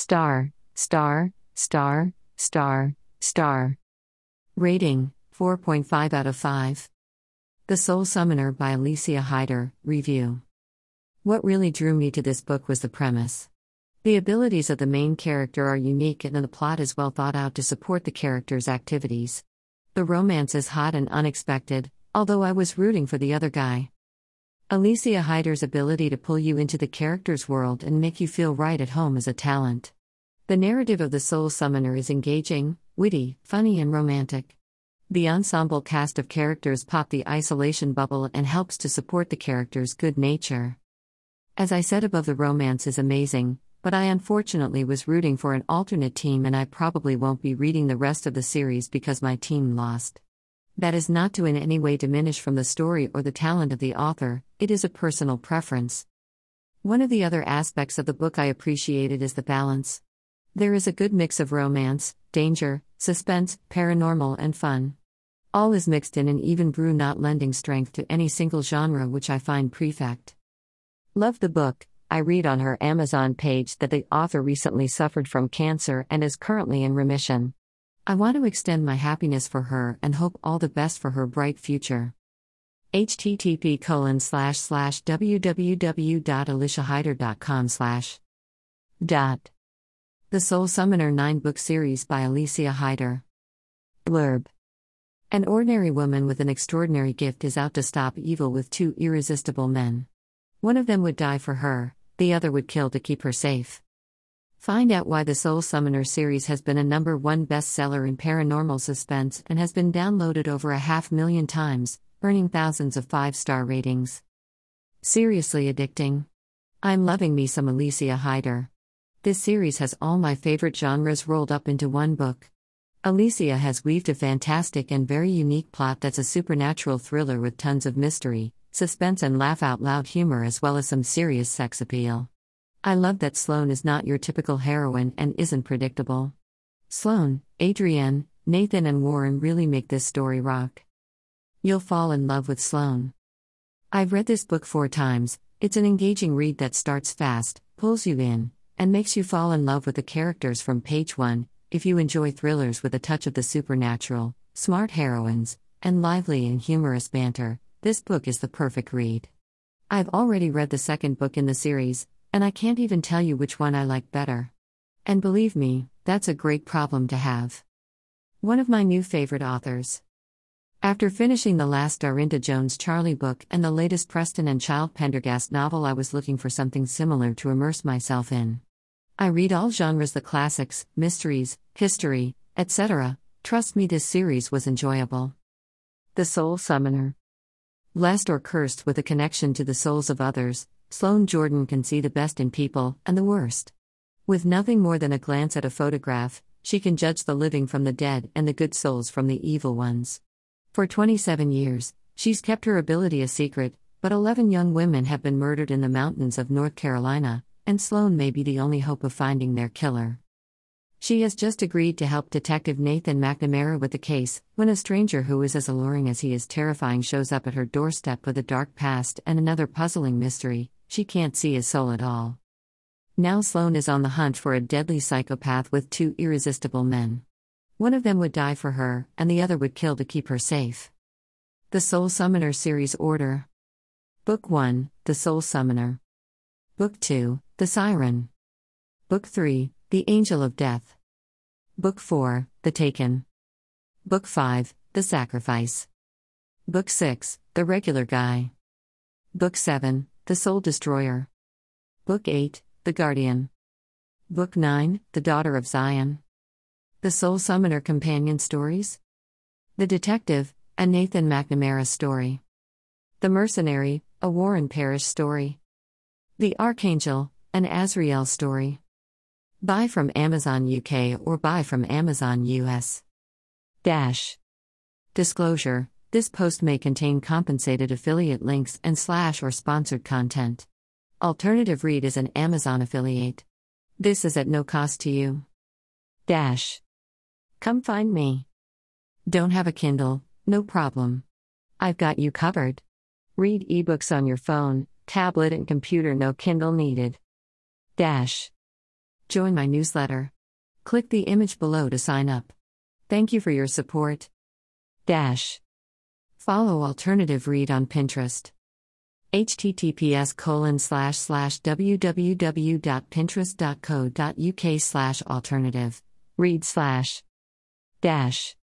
Star, star, star, star, star. Rating 4.5 out of 5. The Soul Summoner by Elicia Hyder, Review. What really drew me to this book was the premise. The abilities of the main character are unique and the plot is well thought out to support the character's activities. The romance is hot and unexpected, although I was rooting for the other guy. Elicia Hyder's ability to pull you into the character's world and make you feel right at home is a talent. The narrative of the Soul Summoner is engaging, witty, funny, and romantic. The ensemble cast of characters pop the isolation bubble and helps to support the character's good nature. As I said above, the romance is amazing, but I unfortunately was rooting for an alternate team and I probably won't be reading the rest of the series because my team lost. That is not to in any way diminish from the story or the talent of the author, it is a personal preference. One of the other aspects of the book I appreciated is the balance. There is a good mix of romance, danger, suspense, paranormal, and fun. All is mixed in an even brew, not lending strength to any single genre, which I find prefect. Love the book, I read on her Amazon page that the author recently suffered from cancer and is currently in remission. I want to extend my happiness for her and hope all the best for her bright future. http colon slash slash www.eliciahyder.com slash dot The Soul Summoner 9 book series by Elicia Hyder. Blurb An ordinary woman with an extraordinary gift is out to stop evil with two irresistible men. One of them would die for her, the other would kill to keep her safe. Find out why the Soul Summoner series has been a number one bestseller in paranormal suspense and has been downloaded over a half million times, earning thousands of five star ratings. Seriously addicting. I'm loving me some Elicia Hyder. This series has all my favorite genres rolled up into one book. Alicia has weaved a fantastic and very unique plot that's a supernatural thriller with tons of mystery, suspense, and laugh out loud humor, as well as some serious sex appeal. I love that Sloane is not your typical heroine and isn't predictable. Sloane, Adrienne, Nathan, and Warren really make this story rock. You'll fall in love with Sloane. I've read this book four times, it's an engaging read that starts fast, pulls you in, and makes you fall in love with the characters from page one. If you enjoy thrillers with a touch of the supernatural, smart heroines, and lively and humorous banter, this book is the perfect read. I've already read the second book in the series, and I can't even tell you which one I like better. And believe me, that's a great problem to have. One of my new favorite authors. After finishing the last Darynda Jones Charley book and the latest Preston and Child Pendergast novel, I was looking for something similar to immerse myself in. I read all genres the classics, mysteries, history, etc. Trust me, this series was enjoyable. The Soul Summoner. Blessed or cursed with a connection to the souls of others, Sloane Jordan can see the best in people and the worst. With nothing more than a glance at a photograph, she can judge the living from the dead and the good souls from the evil ones. For 27 years, she's kept her ability a secret, but 11 young women have been murdered in the mountains of North Carolina, and Sloane may be the only hope of finding their killer. She has just agreed to help Detective Nathan McNamara with the case when a stranger who is as alluring as he is terrifying shows up at her doorstep with a dark past and another puzzling mystery she can't see his soul at all. Now Sloane is on the hunt for a deadly psychopath with two irresistible men. One of them would die for her, and the other would kill to keep her safe. The Soul Summoner Series Order Book 1 The Soul Summoner. Book 2 The Siren. Book 3 the Angel of Death. Book 4 The Taken. Book 5 The Sacrifice. Book 6 The Regular Guy. Book 7 The Soul Destroyer. Book 8 The Guardian. Book 9 The Daughter of Zion. The Soul Summoner Companion Stories. The Detective, a Nathan McNamara story. The Mercenary, a Warren Parrish story. The Archangel, an Azrael story. Buy from Amazon UK or buy from Amazon US. Dash. Disclosure This post may contain compensated affiliate links and slash or sponsored content. Alternative Read is an Amazon affiliate. This is at no cost to you. Dash. Come find me. Don't have a Kindle? No problem. I've got you covered. Read ebooks on your phone, tablet, and computer, no Kindle needed. Dash. Join my newsletter. Click the image below to sign up. Thank you for your support. Dash. Follow Alternative Read on Pinterest. https colon slash slash www.pinterest.co.uk slash alternative read slash dash